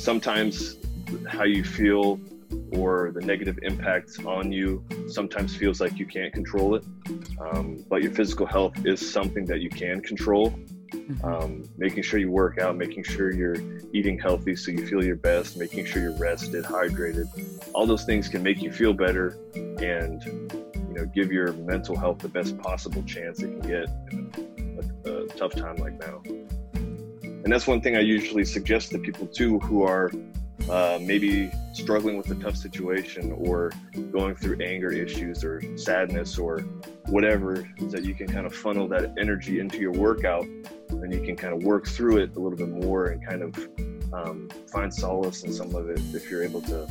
sometimes how you feel or the negative impacts on you sometimes feels like you can't control it. Um, but your physical health is something that you can control. Mm-hmm. Um, making sure you work out, making sure you're eating healthy so you feel your best, making sure you're rested, hydrated. All those things can make you feel better and you know give your mental health the best possible chance it can get in a, a tough time like now. And that's one thing I usually suggest to people too who are uh, maybe struggling with a tough situation or going through anger issues or sadness or whatever, is that you can kind of funnel that energy into your workout and you can kind of work through it a little bit more and kind of um, find solace in some of it if you're able to,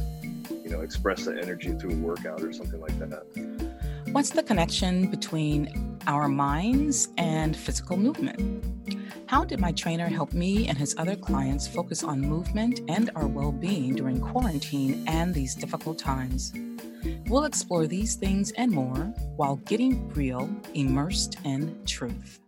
you know, express that energy through a workout or something like that. What's the connection between our minds and physical movement? How did my trainer help me and his other clients focus on movement and our well being during quarantine and these difficult times? We'll explore these things and more while getting real, immersed in truth.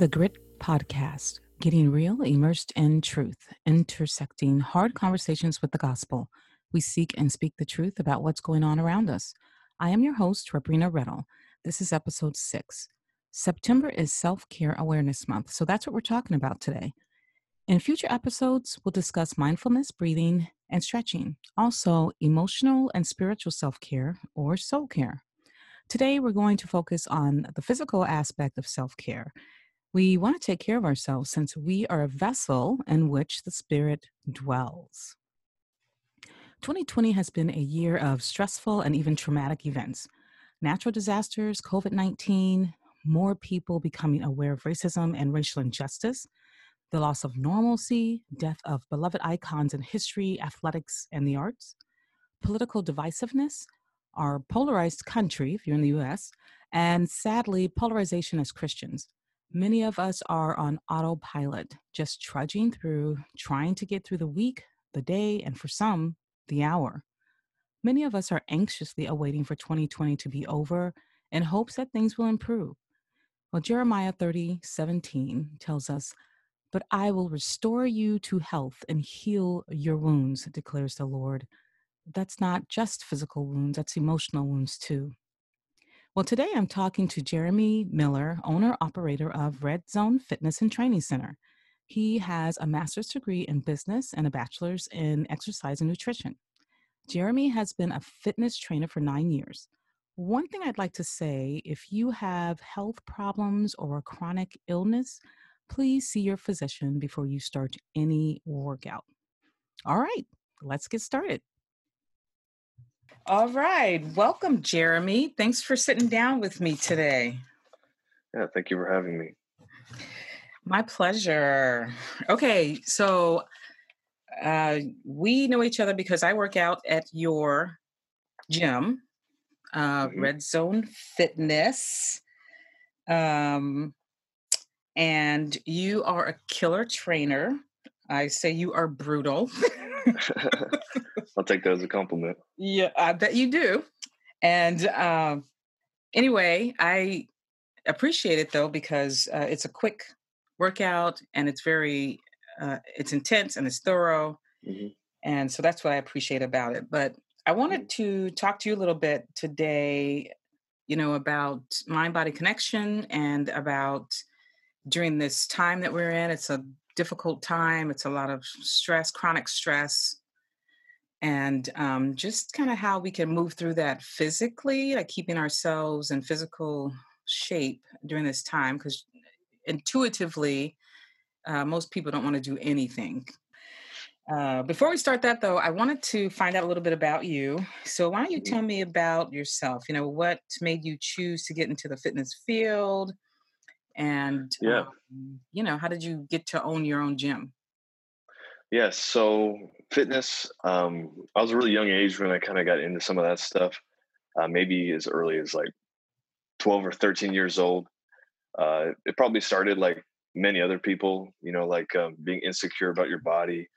The Grit Podcast, getting real, immersed in truth, intersecting hard conversations with the gospel. We seek and speak the truth about what's going on around us. I am your host, Rabrina Riddle. This is episode six. September is Self Care Awareness Month, so that's what we're talking about today. In future episodes, we'll discuss mindfulness, breathing, and stretching, also emotional and spiritual self care or soul care. Today, we're going to focus on the physical aspect of self care. We want to take care of ourselves since we are a vessel in which the Spirit dwells. 2020 has been a year of stressful and even traumatic events natural disasters, COVID 19, more people becoming aware of racism and racial injustice, the loss of normalcy, death of beloved icons in history, athletics, and the arts, political divisiveness, our polarized country, if you're in the US, and sadly, polarization as Christians. Many of us are on autopilot, just trudging through, trying to get through the week, the day, and for some, the hour. Many of us are anxiously awaiting for 2020 to be over in hopes that things will improve. Well, Jeremiah 30, 17 tells us, But I will restore you to health and heal your wounds, declares the Lord that's not just physical wounds, that's emotional wounds too. Well, today I'm talking to Jeremy Miller, owner operator of Red Zone Fitness and Training Center. He has a master's degree in business and a bachelor's in exercise and nutrition. Jeremy has been a fitness trainer for nine years. One thing I'd like to say if you have health problems or a chronic illness, please see your physician before you start any workout. All right, let's get started. All right. Welcome, Jeremy. Thanks for sitting down with me today. Yeah, thank you for having me. My pleasure. Okay, so uh, we know each other because I work out at your gym, uh, mm-hmm. Red Zone Fitness. Um, and you are a killer trainer. I say you are brutal. I'll take that as a compliment. Yeah, I bet you do. And um, anyway, I appreciate it though because uh, it's a quick workout and it's very uh, it's intense and it's thorough. Mm-hmm. And so that's what I appreciate about it. But I wanted mm-hmm. to talk to you a little bit today, you know, about mind body connection and about during this time that we're in. It's a difficult time, it's a lot of stress, chronic stress and um, just kind of how we can move through that physically, like keeping ourselves in physical shape during this time, because intuitively, uh, most people don't want to do anything. Uh, before we start that, though, I wanted to find out a little bit about you. So, why don't you mm-hmm. tell me about yourself? You know, what made you choose to get into the fitness field? And, yeah. Um, you know, how did you get to own your own gym? Yes. So fitness. Um, I was a really young age when I kind of got into some of that stuff. Uh, maybe as early as like 12 or 13 years old. Uh, it probably started like many other people, you know, like um, being insecure about your body.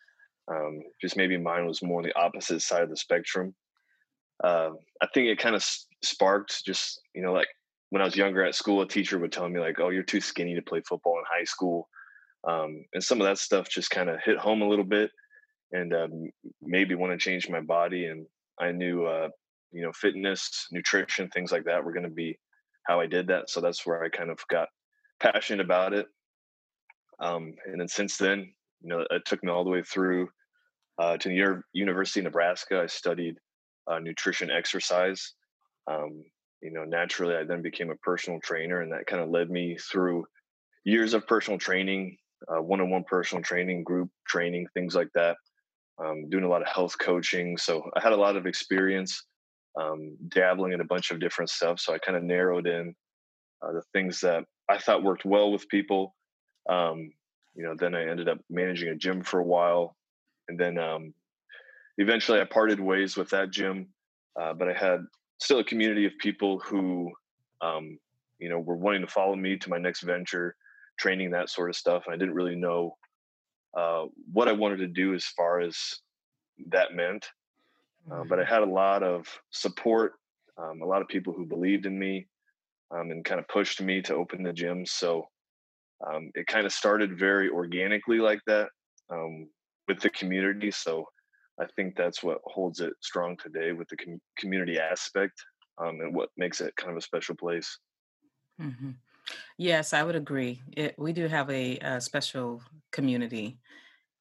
Um, just maybe mine was more on the opposite side of the spectrum. Uh, I think it kind of s- sparked just, you know, like when I was younger at school, a teacher would tell me like, "Oh, you're too skinny to play football in high school," um, and some of that stuff just kind of hit home a little bit, and um, maybe want to change my body. And I knew, uh, you know, fitness, nutrition, things like that were going to be how I did that. So that's where I kind of got passionate about it. Um, and then since then, you know, it took me all the way through uh, to the University of Nebraska. I studied uh, nutrition exercise. Um, you know, naturally, I then became a personal trainer, and that kind of led me through years of personal training, one on one personal training, group training, things like that. Um, doing a lot of health coaching. So I had a lot of experience um, dabbling in a bunch of different stuff. So I kind of narrowed in uh, the things that I thought worked well with people. Um, you know, then I ended up managing a gym for a while, and then um, eventually I parted ways with that gym. Uh, but I had still a community of people who, um, you know, were wanting to follow me to my next venture, training that sort of stuff. And I didn't really know uh, what I wanted to do as far as that meant. Uh, but I mm-hmm. had a lot of support, um, a lot of people who believed in me um, and kind of pushed me to open the gym. So um, it kind of started very organically like that um, with the community. So I think that's what holds it strong today with the com- community aspect um, and what makes it kind of a special place. Mm-hmm. Yes, I would agree. It, we do have a, a special community,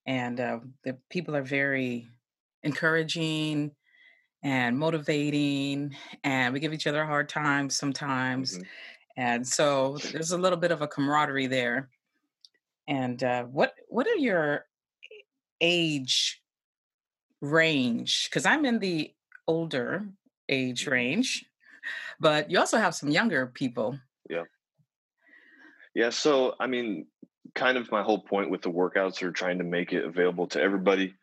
and uh, the people are very encouraging and motivating, and we give each other a hard time sometimes. Mm-hmm. And so there's a little bit of a camaraderie there. And uh, what what are your age range because I'm in the older age mm-hmm. range, but you also have some younger people. Yeah. Yeah. So, I mean, kind of my whole point with the workouts are trying to make it available to everybody,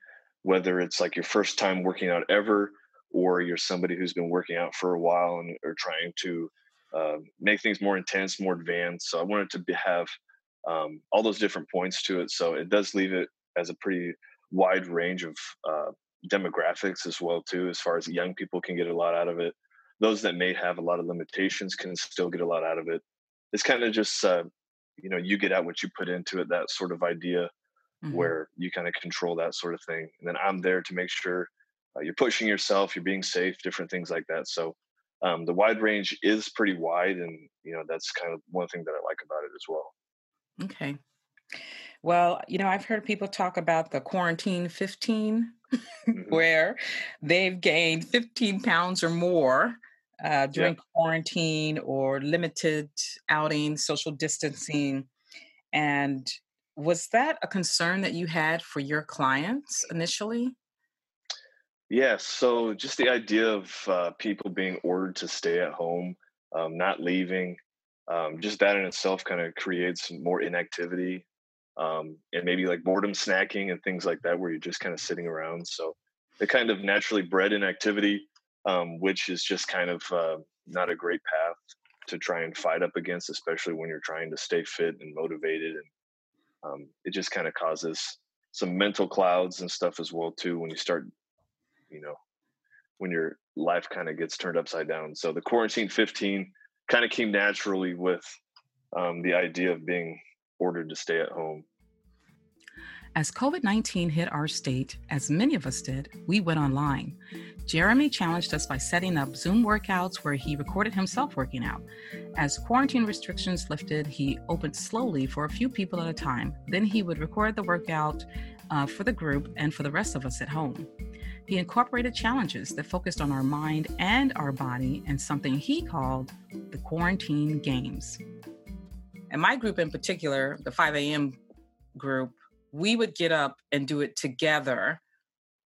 whether it's like your first time working out ever or you're somebody who's been working out for a while and are trying to uh, make things more intense, more advanced. So I wanted to be, have um, all those different points to it. So it does leave it as a pretty wide range of uh, demographics as well too as far as young people can get a lot out of it those that may have a lot of limitations can still get a lot out of it it's kind of just uh, you know you get out what you put into it that sort of idea mm-hmm. where you kind of control that sort of thing and then i'm there to make sure uh, you're pushing yourself you're being safe different things like that so um, the wide range is pretty wide and you know that's kind of one thing that i like about it as well okay well, you know, I've heard people talk about the quarantine 15, mm-hmm. where they've gained 15 pounds or more uh, during yep. quarantine or limited outing, social distancing. And was that a concern that you had for your clients initially? Yes. So just the idea of uh, people being ordered to stay at home, um, not leaving, um, just that in itself kind of creates more inactivity um, and maybe like boredom snacking and things like that, where you're just kind of sitting around. So it kind of naturally bred in activity, um, which is just kind of uh, not a great path to try and fight up against, especially when you're trying to stay fit and motivated. And um, it just kind of causes some mental clouds and stuff as well too when you start, you know, when your life kind of gets turned upside down. So the quarantine 15 kind of came naturally with um, the idea of being ordered to stay at home. As COVID 19 hit our state, as many of us did, we went online. Jeremy challenged us by setting up Zoom workouts where he recorded himself working out. As quarantine restrictions lifted, he opened slowly for a few people at a time. Then he would record the workout uh, for the group and for the rest of us at home. He incorporated challenges that focused on our mind and our body and something he called the quarantine games. And my group in particular, the 5 a.m. group, we would get up and do it together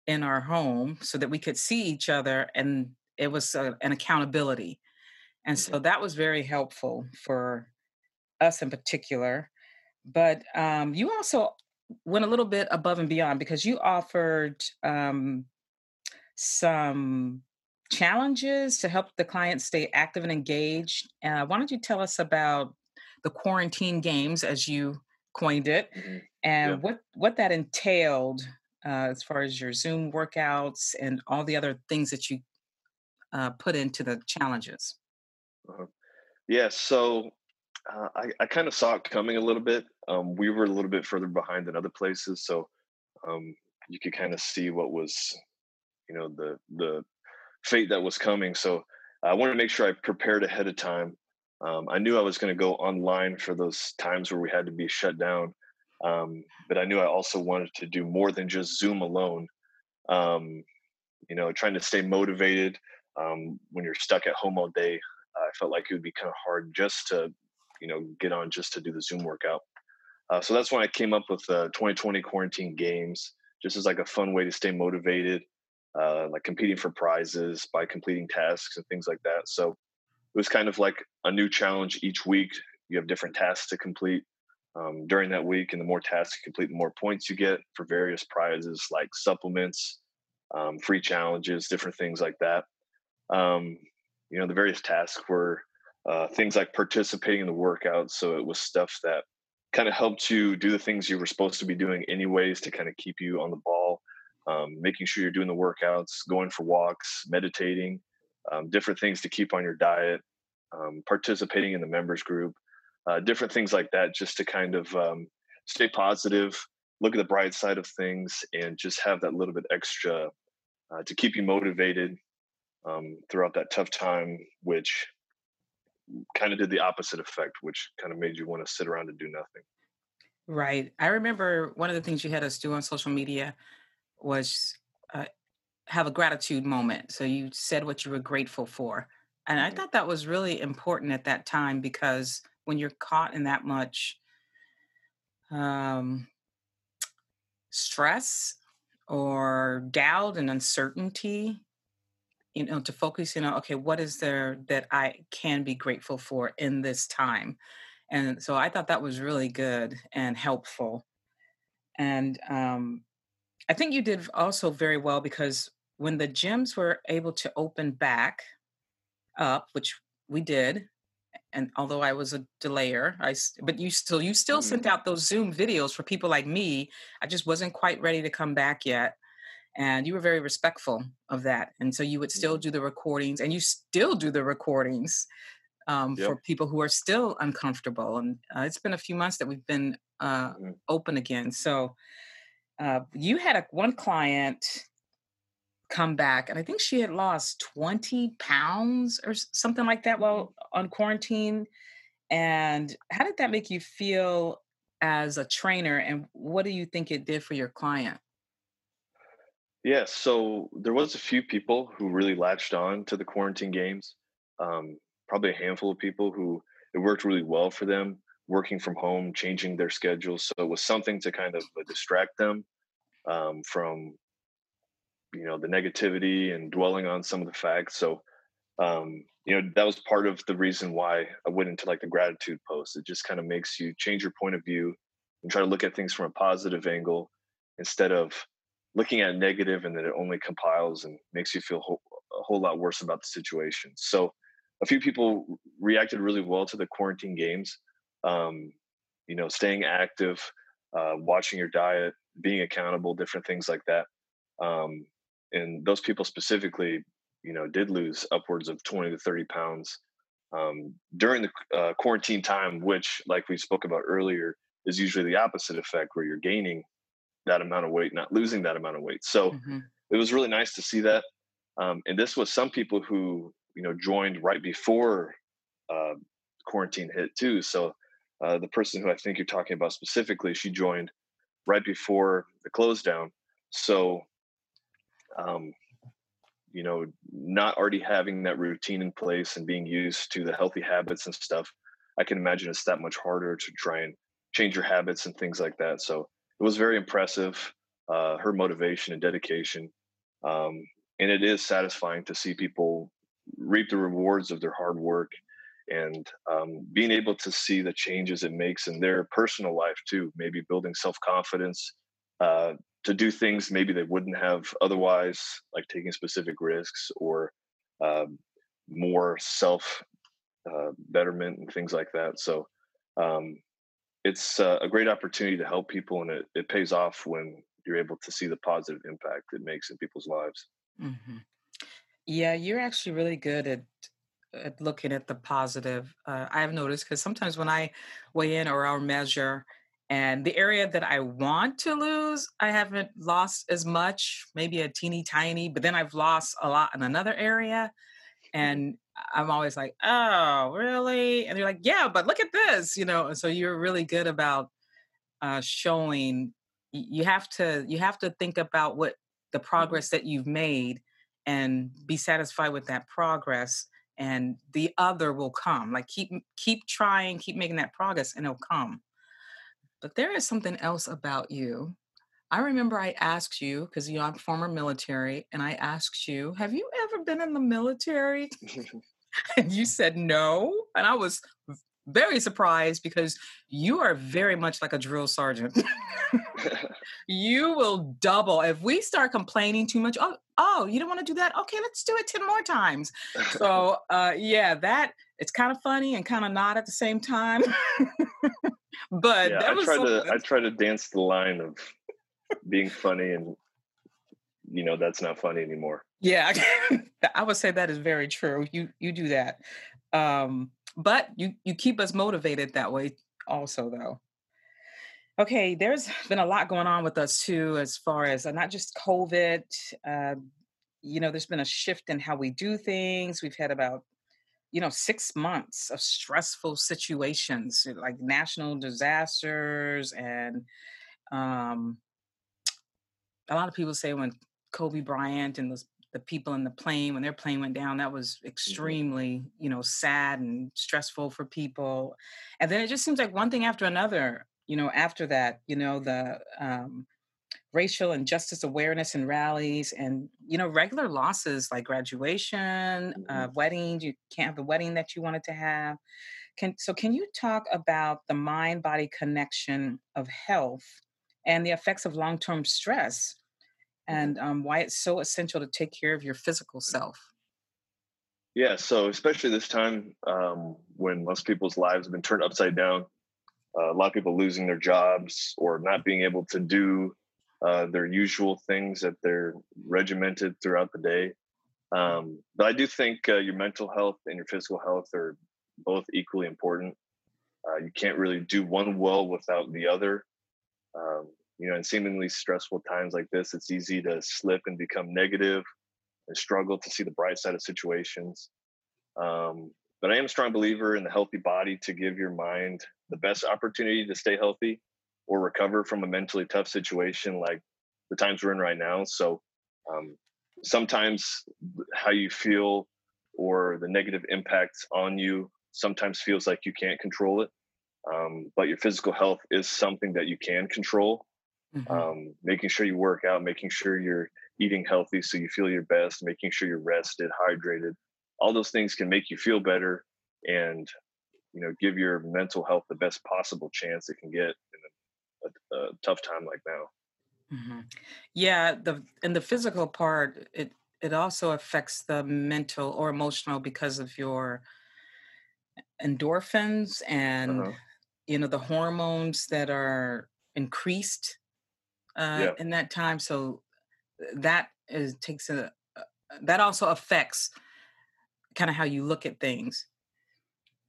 in our home so that we could see each other and it was a, an accountability. And so that was very helpful for us in particular. But um, you also went a little bit above and beyond because you offered um, some challenges to help the client stay active and engaged. Uh, why don't you tell us about the quarantine games, as you coined it, mm-hmm. and yeah. what what that entailed uh, as far as your Zoom workouts and all the other things that you uh, put into the challenges? Uh-huh. Yeah, so uh, I, I kind of saw it coming a little bit. Um, we were a little bit further behind than other places, so um, you could kind of see what was, you know, the the fate that was coming. So I wanted to make sure I prepared ahead of time. Um, I knew I was going to go online for those times where we had to be shut down, um, but I knew I also wanted to do more than just Zoom alone. Um, you know, trying to stay motivated um, when you're stuck at home all day. I felt like it would be kind of hard just to, you know, get on just to do the Zoom workout. Uh, so that's when I came up with uh, 2020 quarantine games, just as like a fun way to stay motivated, uh, like competing for prizes by completing tasks and things like that. So it was kind of like a new challenge each week. You have different tasks to complete um, during that week, and the more tasks you complete, the more points you get for various prizes like supplements, um, free challenges, different things like that. Um, you know, the various tasks were uh, things like participating in the workouts. So it was stuff that kind of helped you do the things you were supposed to be doing anyways to kind of keep you on the ball, um, making sure you're doing the workouts, going for walks, meditating, um, different things to keep on your diet, um, participating in the members group, uh, different things like that, just to kind of um, stay positive, look at the bright side of things, and just have that little bit extra uh, to keep you motivated um, throughout that tough time, which kind of did the opposite effect, which kind of made you want to sit around and do nothing. Right. I remember one of the things you had us do on social media was uh, have a gratitude moment. So you said what you were grateful for. And I mm-hmm. thought that was really important at that time because when you're caught in that much um, stress or doubt and uncertainty, you know to focus you know okay what is there that i can be grateful for in this time and so i thought that was really good and helpful and um, i think you did also very well because when the gyms were able to open back up which we did and although i was a delayer i but you still you still mm-hmm. sent out those zoom videos for people like me i just wasn't quite ready to come back yet and you were very respectful of that and so you would still mm-hmm. do the recordings and you still do the recordings um, yep. for people who are still uncomfortable and uh, it's been a few months that we've been uh, mm-hmm. open again so uh, you had a, one client come back and i think she had lost 20 pounds or something like that while mm-hmm. on quarantine and how did that make you feel as a trainer and what do you think it did for your client yeah, so there was a few people who really latched on to the quarantine games. Um, probably a handful of people who it worked really well for them, working from home, changing their schedules. So it was something to kind of uh, distract them um, from, you know, the negativity and dwelling on some of the facts. So, um, you know, that was part of the reason why I went into like the gratitude post. It just kind of makes you change your point of view and try to look at things from a positive angle instead of looking at negative and then it only compiles and makes you feel a whole lot worse about the situation. So a few people reacted really well to the quarantine games. Um, you know, staying active, uh, watching your diet, being accountable, different things like that. Um, and those people specifically, you know, did lose upwards of 20 to 30 pounds um, during the uh, quarantine time, which, like we spoke about earlier, is usually the opposite effect where you're gaining that amount of weight, not losing that amount of weight. So mm-hmm. it was really nice to see that. Um, and this was some people who you know joined right before uh, quarantine hit too. So uh, the person who I think you're talking about specifically, she joined right before the close down. So um, you know, not already having that routine in place and being used to the healthy habits and stuff, I can imagine it's that much harder to try and change your habits and things like that. So it was very impressive. Uh, her motivation and dedication, um, and it is satisfying to see people reap the rewards of their hard work and um, being able to see the changes it makes in their personal life too maybe building self-confidence uh, to do things maybe they wouldn't have otherwise like taking specific risks or um, more self uh, betterment and things like that so um, it's uh, a great opportunity to help people and it, it pays off when you're able to see the positive impact it makes in people's lives mm-hmm. yeah you're actually really good at at looking at the positive. Uh, I've noticed because sometimes when I weigh in or I'll measure, and the area that I want to lose, I haven't lost as much, maybe a teeny tiny, but then I've lost a lot in another area. Mm-hmm. And I'm always like, oh, really? And they're like, yeah, but look at this, you know. And so you're really good about uh, showing. You have to you have to think about what the mm-hmm. progress that you've made and be satisfied with that progress and the other will come like keep keep trying keep making that progress and it'll come. But there is something else about you. I remember i asked you because you know i'm former military and i asked you have you ever been in the military? And you said no and i was very surprised because you are very much like a drill sergeant. you will double if we start complaining too much. Oh, oh, you don't want to do that? Okay, let's do it ten more times. So, uh, yeah, that it's kind of funny and kind of not at the same time. but yeah, I try so to I try to dance the line of being funny and you know that's not funny anymore. Yeah, I would say that is very true. You you do that. Um, but you you keep us motivated that way also though. Okay there's been a lot going on with us too as far as uh, not just covid uh, you know there's been a shift in how we do things. We've had about you know six months of stressful situations like national disasters and um, a lot of people say when kobe bryant and those the people in the plane when their plane went down that was mm-hmm. extremely you know sad and stressful for people and then it just seems like one thing after another you know after that you know the um, racial and justice awareness and rallies and you know regular losses like graduation mm-hmm. uh, weddings you can't have the wedding that you wanted to have can so can you talk about the mind body connection of health and the effects of long-term stress and um, why it's so essential to take care of your physical self. Yeah, so especially this time um, when most people's lives have been turned upside down, uh, a lot of people losing their jobs or not being able to do uh, their usual things that they're regimented throughout the day. Um, but I do think uh, your mental health and your physical health are both equally important. Uh, you can't really do one well without the other. Um, you know in seemingly stressful times like this it's easy to slip and become negative and struggle to see the bright side of situations. Um, but i am a strong believer in the healthy body to give your mind the best opportunity to stay healthy or recover from a mentally tough situation like the times we're in right now. So um, sometimes how you feel or the negative impacts on you sometimes feels like you can't control it. Um, but your physical health is something that you can control mm-hmm. um, making sure you work out, making sure you're eating healthy so you feel your best, making sure you're rested, hydrated. All those things can make you feel better and you know give your mental health the best possible chance it can get in a, a, a tough time like now. Mm-hmm. Yeah, the and the physical part it it also affects the mental or emotional because of your endorphins and uh-huh. you know the hormones that are increased uh, yeah. in that time. So uh, that is takes a uh, that also affects kind of how you look at things.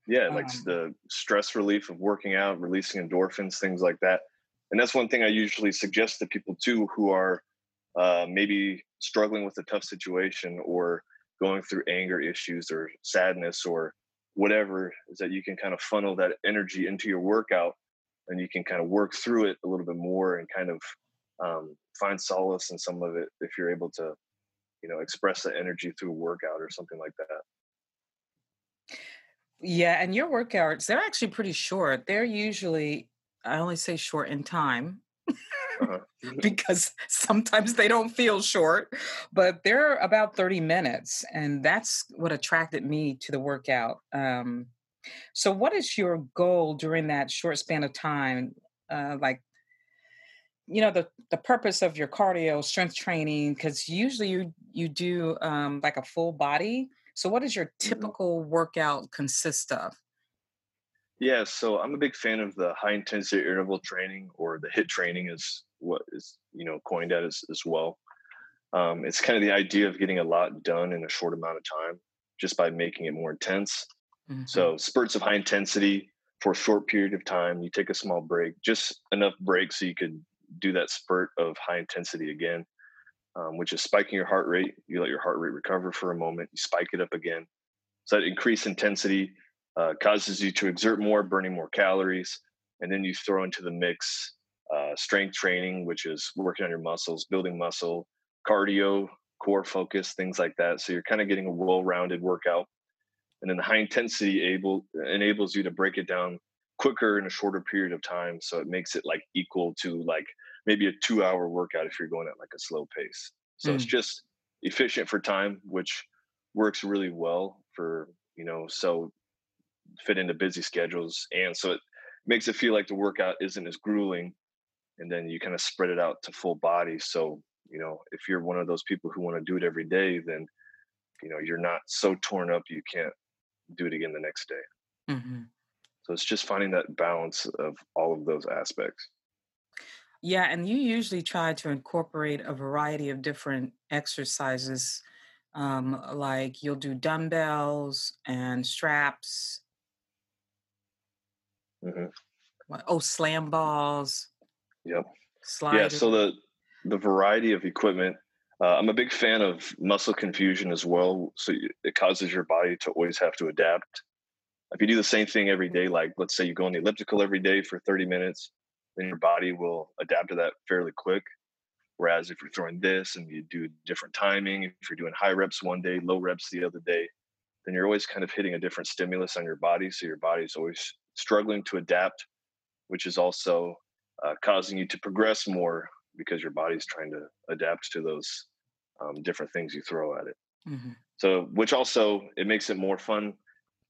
Yeah, like um, the stress relief of working out, releasing endorphins, things like that. And that's one thing I usually suggest to people too who are uh, maybe struggling with a tough situation or going through anger issues or sadness or whatever is that you can kind of funnel that energy into your workout and you can kind of work through it a little bit more and kind of um, find solace in some of it if you're able to you know express the energy through a workout or something like that yeah and your workouts they're actually pretty short they're usually i only say short in time uh-huh. because sometimes they don't feel short but they're about 30 minutes and that's what attracted me to the workout um, So, what is your goal during that short span of time? Uh, like, you know, the the purpose of your cardio strength training, because usually you you do um, like a full body. So, what does your Mm-hmm. typical workout consist of? Yeah, so I'm a big fan of the high intensity interval training or the HIIT training is what is, you know, coined at as, as well. Um, it's kind of the idea of getting a lot done in a short amount of time just by making it more intense. Mhm. So spurts of high intensity for a short period of time. You take a small break, just enough break so you could do that spurt of high intensity again, um, which is spiking your heart rate. You let your heart rate recover for a moment. You spike it up again. So that increased intensity uh, causes you to exert more, burning more calories, and then you throw into the mix uh, strength training, which is working on your muscles, building muscle, cardio, core focus, things like that. So you're kind of getting a well-rounded workout and then the high intensity able enables you to break it down quicker in a shorter period of time so it makes it like equal to like maybe a two hour workout if you're going at like a slow pace so it's Mm. just efficient for time which works really well for you know so fit into busy schedules and so it makes it feel like the workout isn't as grueling and then you kind of spread it out to full body so you know if you're one of those people who want to do it every day then you know you're not so torn up you can't do it again the next day. Mhm. So it's just finding that balance of all of those aspects. Yeah, and you usually try to incorporate a variety of different exercises. Um, like you'll do dumbbells and straps. hmm What, oh, slam balls, Yep. sliders. Yeah. So the the variety of equipment. Uh, I'm a big fan of muscle confusion as well. So it causes your body to always have to adapt. If you do the same thing every day, like let's say you go on the elliptical every day for 30 minutes, then your body will adapt to that fairly quick. Whereas if you're throwing this and you do different timing, if you're doing high reps one day, low reps the other day, then you're always kind of hitting a different stimulus on your body. So your body's always struggling to adapt, which is also uh, causing you to progress more because your body's trying to adapt to those um, different things you throw at it. Mhm. So, which also it makes it more fun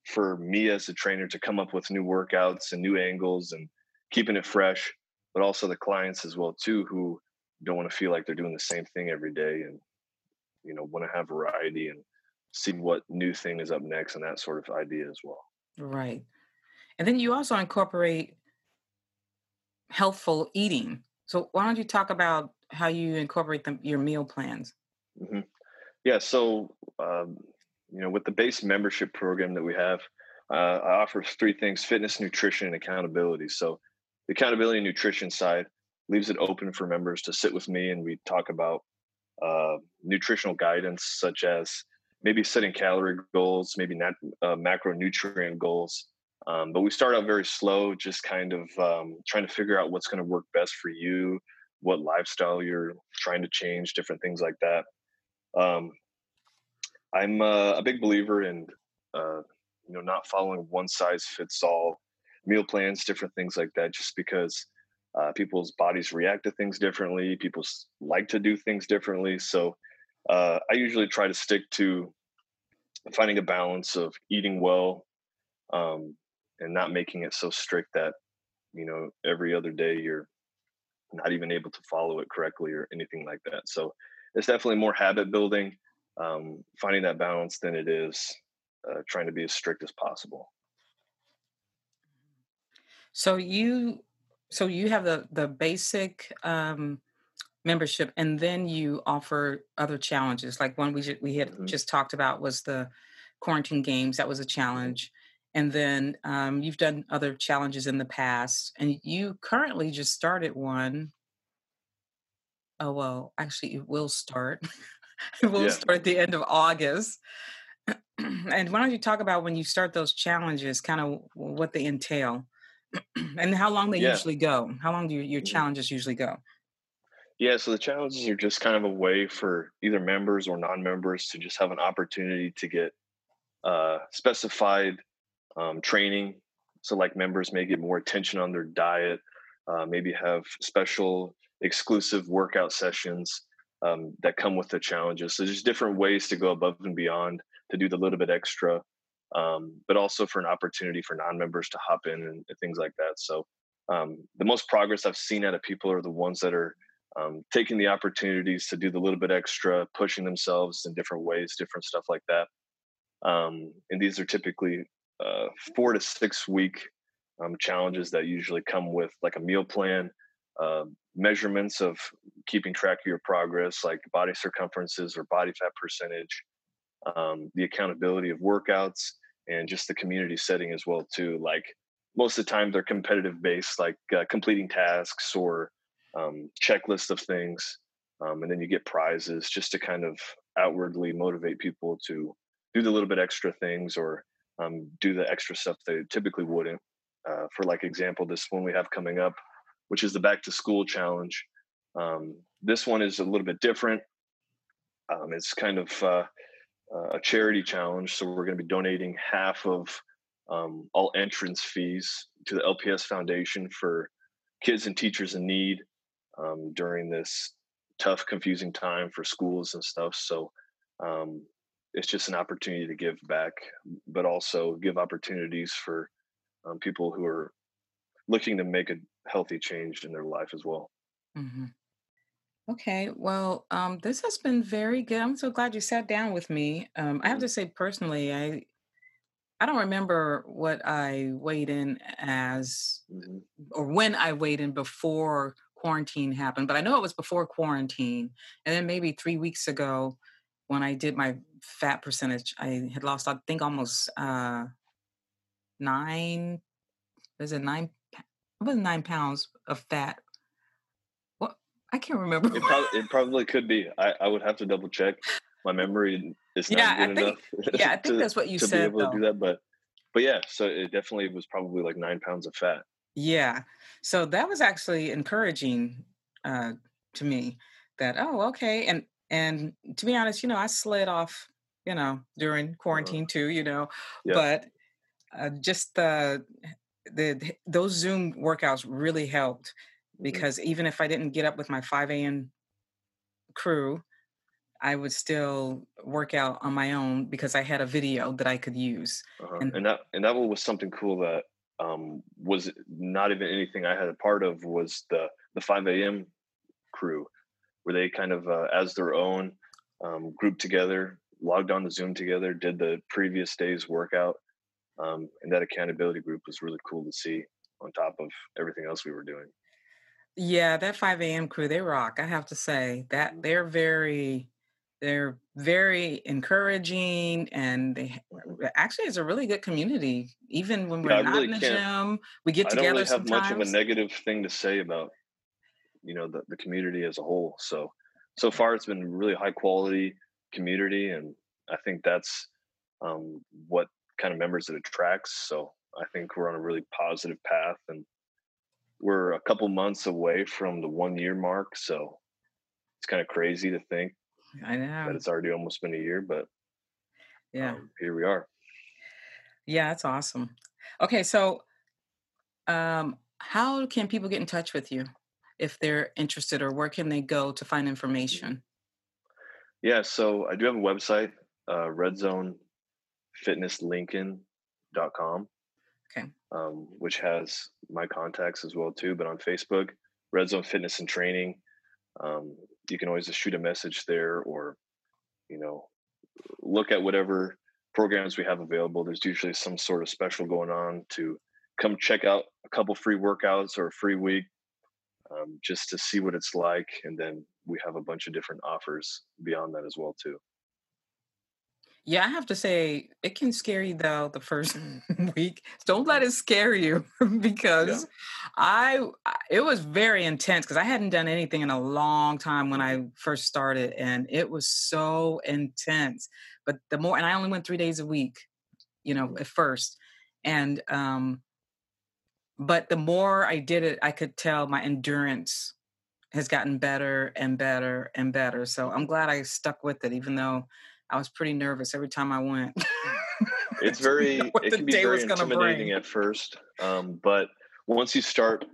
for me as a trainer to come up with new workouts and new angles and keeping it fresh, but also the clients as well too who don't want to feel like they're doing the same thing every day and you know want to have variety and see what new thing is up next and that sort of idea as well. Right. And then you also incorporate healthful eating. So why don't you talk about how you incorporate them, your meal plans? hmm Yeah. So, um, you know, with the base membership program that we have, uh, I offer three things fitness, nutrition, and accountability. So, the accountability and nutrition side leaves it open for members to sit with me and we talk about uh, nutritional guidance, such as maybe setting calorie goals, maybe not uh, macronutrient goals. Um, but we start out very slow, just kind of um, trying to figure out what's going to work best for you, what lifestyle you're trying to change, different things like that. Um, I'm uh, a big believer in uh, you know not following one size fits all meal plans, different things like that, just because uh, people's bodies react to things differently. People like to do things differently, so uh, I usually try to stick to finding a balance of eating well um, and not making it so strict that you know every other day you're not even able to follow it correctly or anything like that. So it's definitely more habit building, um, finding that balance than it is uh, trying to be as strict as possible. So you so you have the the basic um membership and then you offer other challenges like one we ju- we had hmm just talked about was the quarantine games that was a hmm challenge. And then um, you've done other challenges in the past and you currently just started one. Oh well actually it will start it will Yeah. start at the end of august and why don't you talk about when you start those challenges kind of what they entail and how long they Yeah. usually go how long do your, your hmm challenges usually go Yeah. So the challenges are just kind of a way for either members or non members to just have an opportunity to get uh, specified um, training. So, like members may get more attention on their diet, uh, maybe have special exclusive workout sessions um, that come with the challenges. So, there's different ways to go above and beyond to do the little bit extra um, but also for an opportunity for non-members to hop in and, and things like that. So um, the most progress I've seen out of people are the ones that are um, taking the opportunities to do the little bit extra, pushing themselves in different ways, different stuff like that. Um, and these are typically uh, four to six week um, challenges that usually come with like a meal plan, uh, measurements of keeping track of your progress, like body circumferences or body fat percentage, um, the accountability of workouts, and just the community setting as well too. Like most of the time, they're competitive based, like uh, completing tasks or um, checklist of things, um, and then you get prizes just to kind of outwardly motivate people to do the little bit extra things or um, do the extra stuff they typically wouldn't. Uh, for like example, this one we have coming up, which is the back to school challenge. Um, this one is a little bit different. Um, it's kind of uh, a charity challenge, so we're going to be donating half of um, all entrance fees to the LPS Foundation for kids and teachers in need um, during this tough, confusing time for schools and stuff. So um, it's just an opportunity to give back, but also give opportunities for um, people who are looking to make a healthy change in their life as well. Mm-hmm. Okay, well, um, this has been very good. I'm so glad you sat down with me. Um, I have mm-hmm. to say, personally, I I don't remember what I weighed in as, mm-hmm. or when I weighed in before quarantine happened, but I know it was before quarantine. And then maybe three weeks ago, when I did my fat percentage, I had lost, I think, almost uh, nine. Is it nine? It was nine pounds of fat. What? I can't remember. It, probably, it probably could be. I, I would have to double check. My memory is not yeah, good I think, enough. Yeah, I think to, that's what you to said. To be able though. to do that, but but yeah, so it definitely was probably like nine pounds of fat. Yeah. So that was actually encouraging uh, to me that, oh, okay. And, and to be honest, you know, I slid off, you know, during uh-huh. quarantine too, you know, yeah. but uh, just the, the, those Zoom workouts really helped mm-hmm. because mm-hmm. even if I didn't get up with my 5 a.m. crew, I would still work out on my own because I had a video that I could use. Uh-huh. And, and that and that was something cool that um, was not even anything I had a part of was the the 5 a.m. crew, where they kind of uh, as their own um, grouped together, logged on the Zoom together, did the previous day's workout, um, and that accountability group was really cool to see on top of everything else we were doing. Yeah, that 5 a.m. crew, they rock. I have to say that mm-hmm. they're very they're very encouraging and they actually it's a really good community even when we're yeah, not really in the gym we get together I don't really have sometimes. much of a negative thing to say about you know the, the community as a whole so so far it's been really high quality community and i think that's um, what kind of members it attracts so i think we're on a really positive path and we're a couple months away from the one year mark so it's kind of crazy to think I know that it's already almost been a year, but yeah, um, here we are. Yeah, that's awesome. Okay, so um, how can people get in touch with you if they're interested, or where can they go to find information? Yeah, so I do have a website, uh, redzonefitnesslincoln.com, okay. um, which has my contacts as well too. But on Facebook, Red Zone Fitness and Training. Um, you can always just shoot a message there or you know look at whatever programs we have available there's usually some sort of special going on to come check out a couple free workouts or a free week um, just to see what it's like and then we have a bunch of different offers beyond that as well too yeah, I have to say it can scare you though the first mm. week. Don't let it scare you because yeah. I it was very intense because I hadn't done anything in a long time when mm-hmm. I first started and it was so intense. But the more and I only went 3 days a week, you know, mm-hmm. at first. And um but the more I did it, I could tell my endurance has gotten better and better and better. So I'm glad I stuck with it even though I was pretty nervous every time I went. it's very it can be very intimidating at first, um, but once you start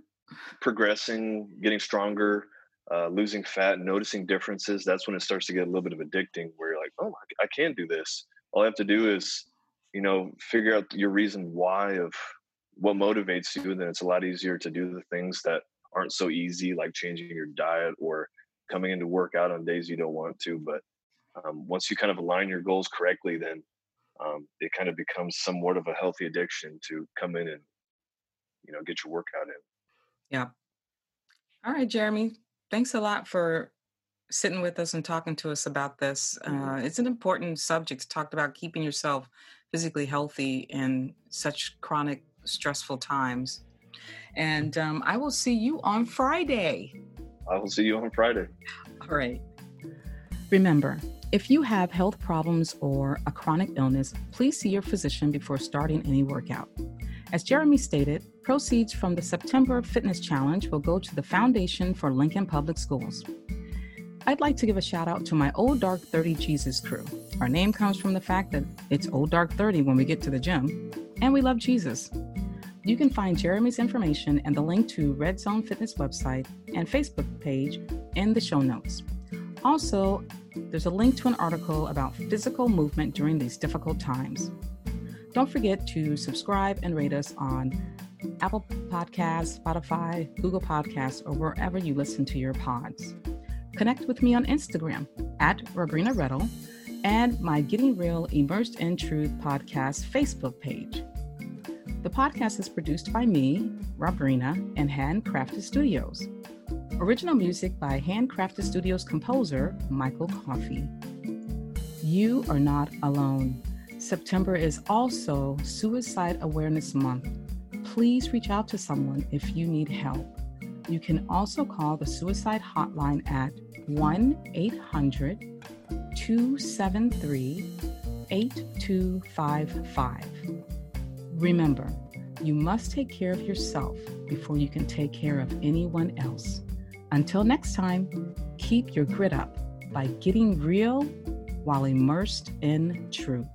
progressing, getting stronger, uh, losing fat, noticing differences, that's when it starts to get a little bit of addicting. Where you're like, oh, I can do this. All I have to do is you know, figure out your reason why of what motivates you, then it's a lot easier to do the things that aren't so easy, like changing your diet or coming into work out on days you don't want to. But um, once you kind of align your goals correctly, then um, it kind of becomes somewhat of a healthy addiction to come in and you know get your workout in. Yeah. All right, Jeremy. Thanks a lot for sitting with us and talking to us about this. Mm-hmm. Uh, it's an important subject to talk about keeping yourself physically healthy in such chronic, stressful times. And um, I will see you on Friday. I will see you on Friday. All right. Remember, if you have health problems or a chronic illness, please see your physician before starting any workout. As Jeremy stated, proceeds from the September Fitness Challenge will go to the Foundation for Lincoln Public Schools. I'd like to give a shout out to my Old Dark 30 Jesus crew. Our name comes from the fact that it's Old Dark 30 when we get to the gym, and we love Jesus. You can find Jeremy's information and the link to Red Zone Fitness website and Facebook page in the show notes. Also, there's a link to an article about physical movement during these difficult times. Don't forget to subscribe and rate us on Apple Podcasts, Spotify, Google Podcasts, or wherever you listen to your pods. Connect with me on Instagram at Robrina Reddle and my Getting Real Immersed in Truth podcast Facebook page. The podcast is produced by me, Robrina, and Handcrafted Studios. Original music by Handcrafted Studios composer Michael Coffey. You are not alone. September is also Suicide Awareness Month. Please reach out to someone if you need help. You can also call the suicide hotline at 1 800 273 8255. Remember, you must take care of yourself before you can take care of anyone else. Until next time, keep your grit up by getting real while immersed in truth.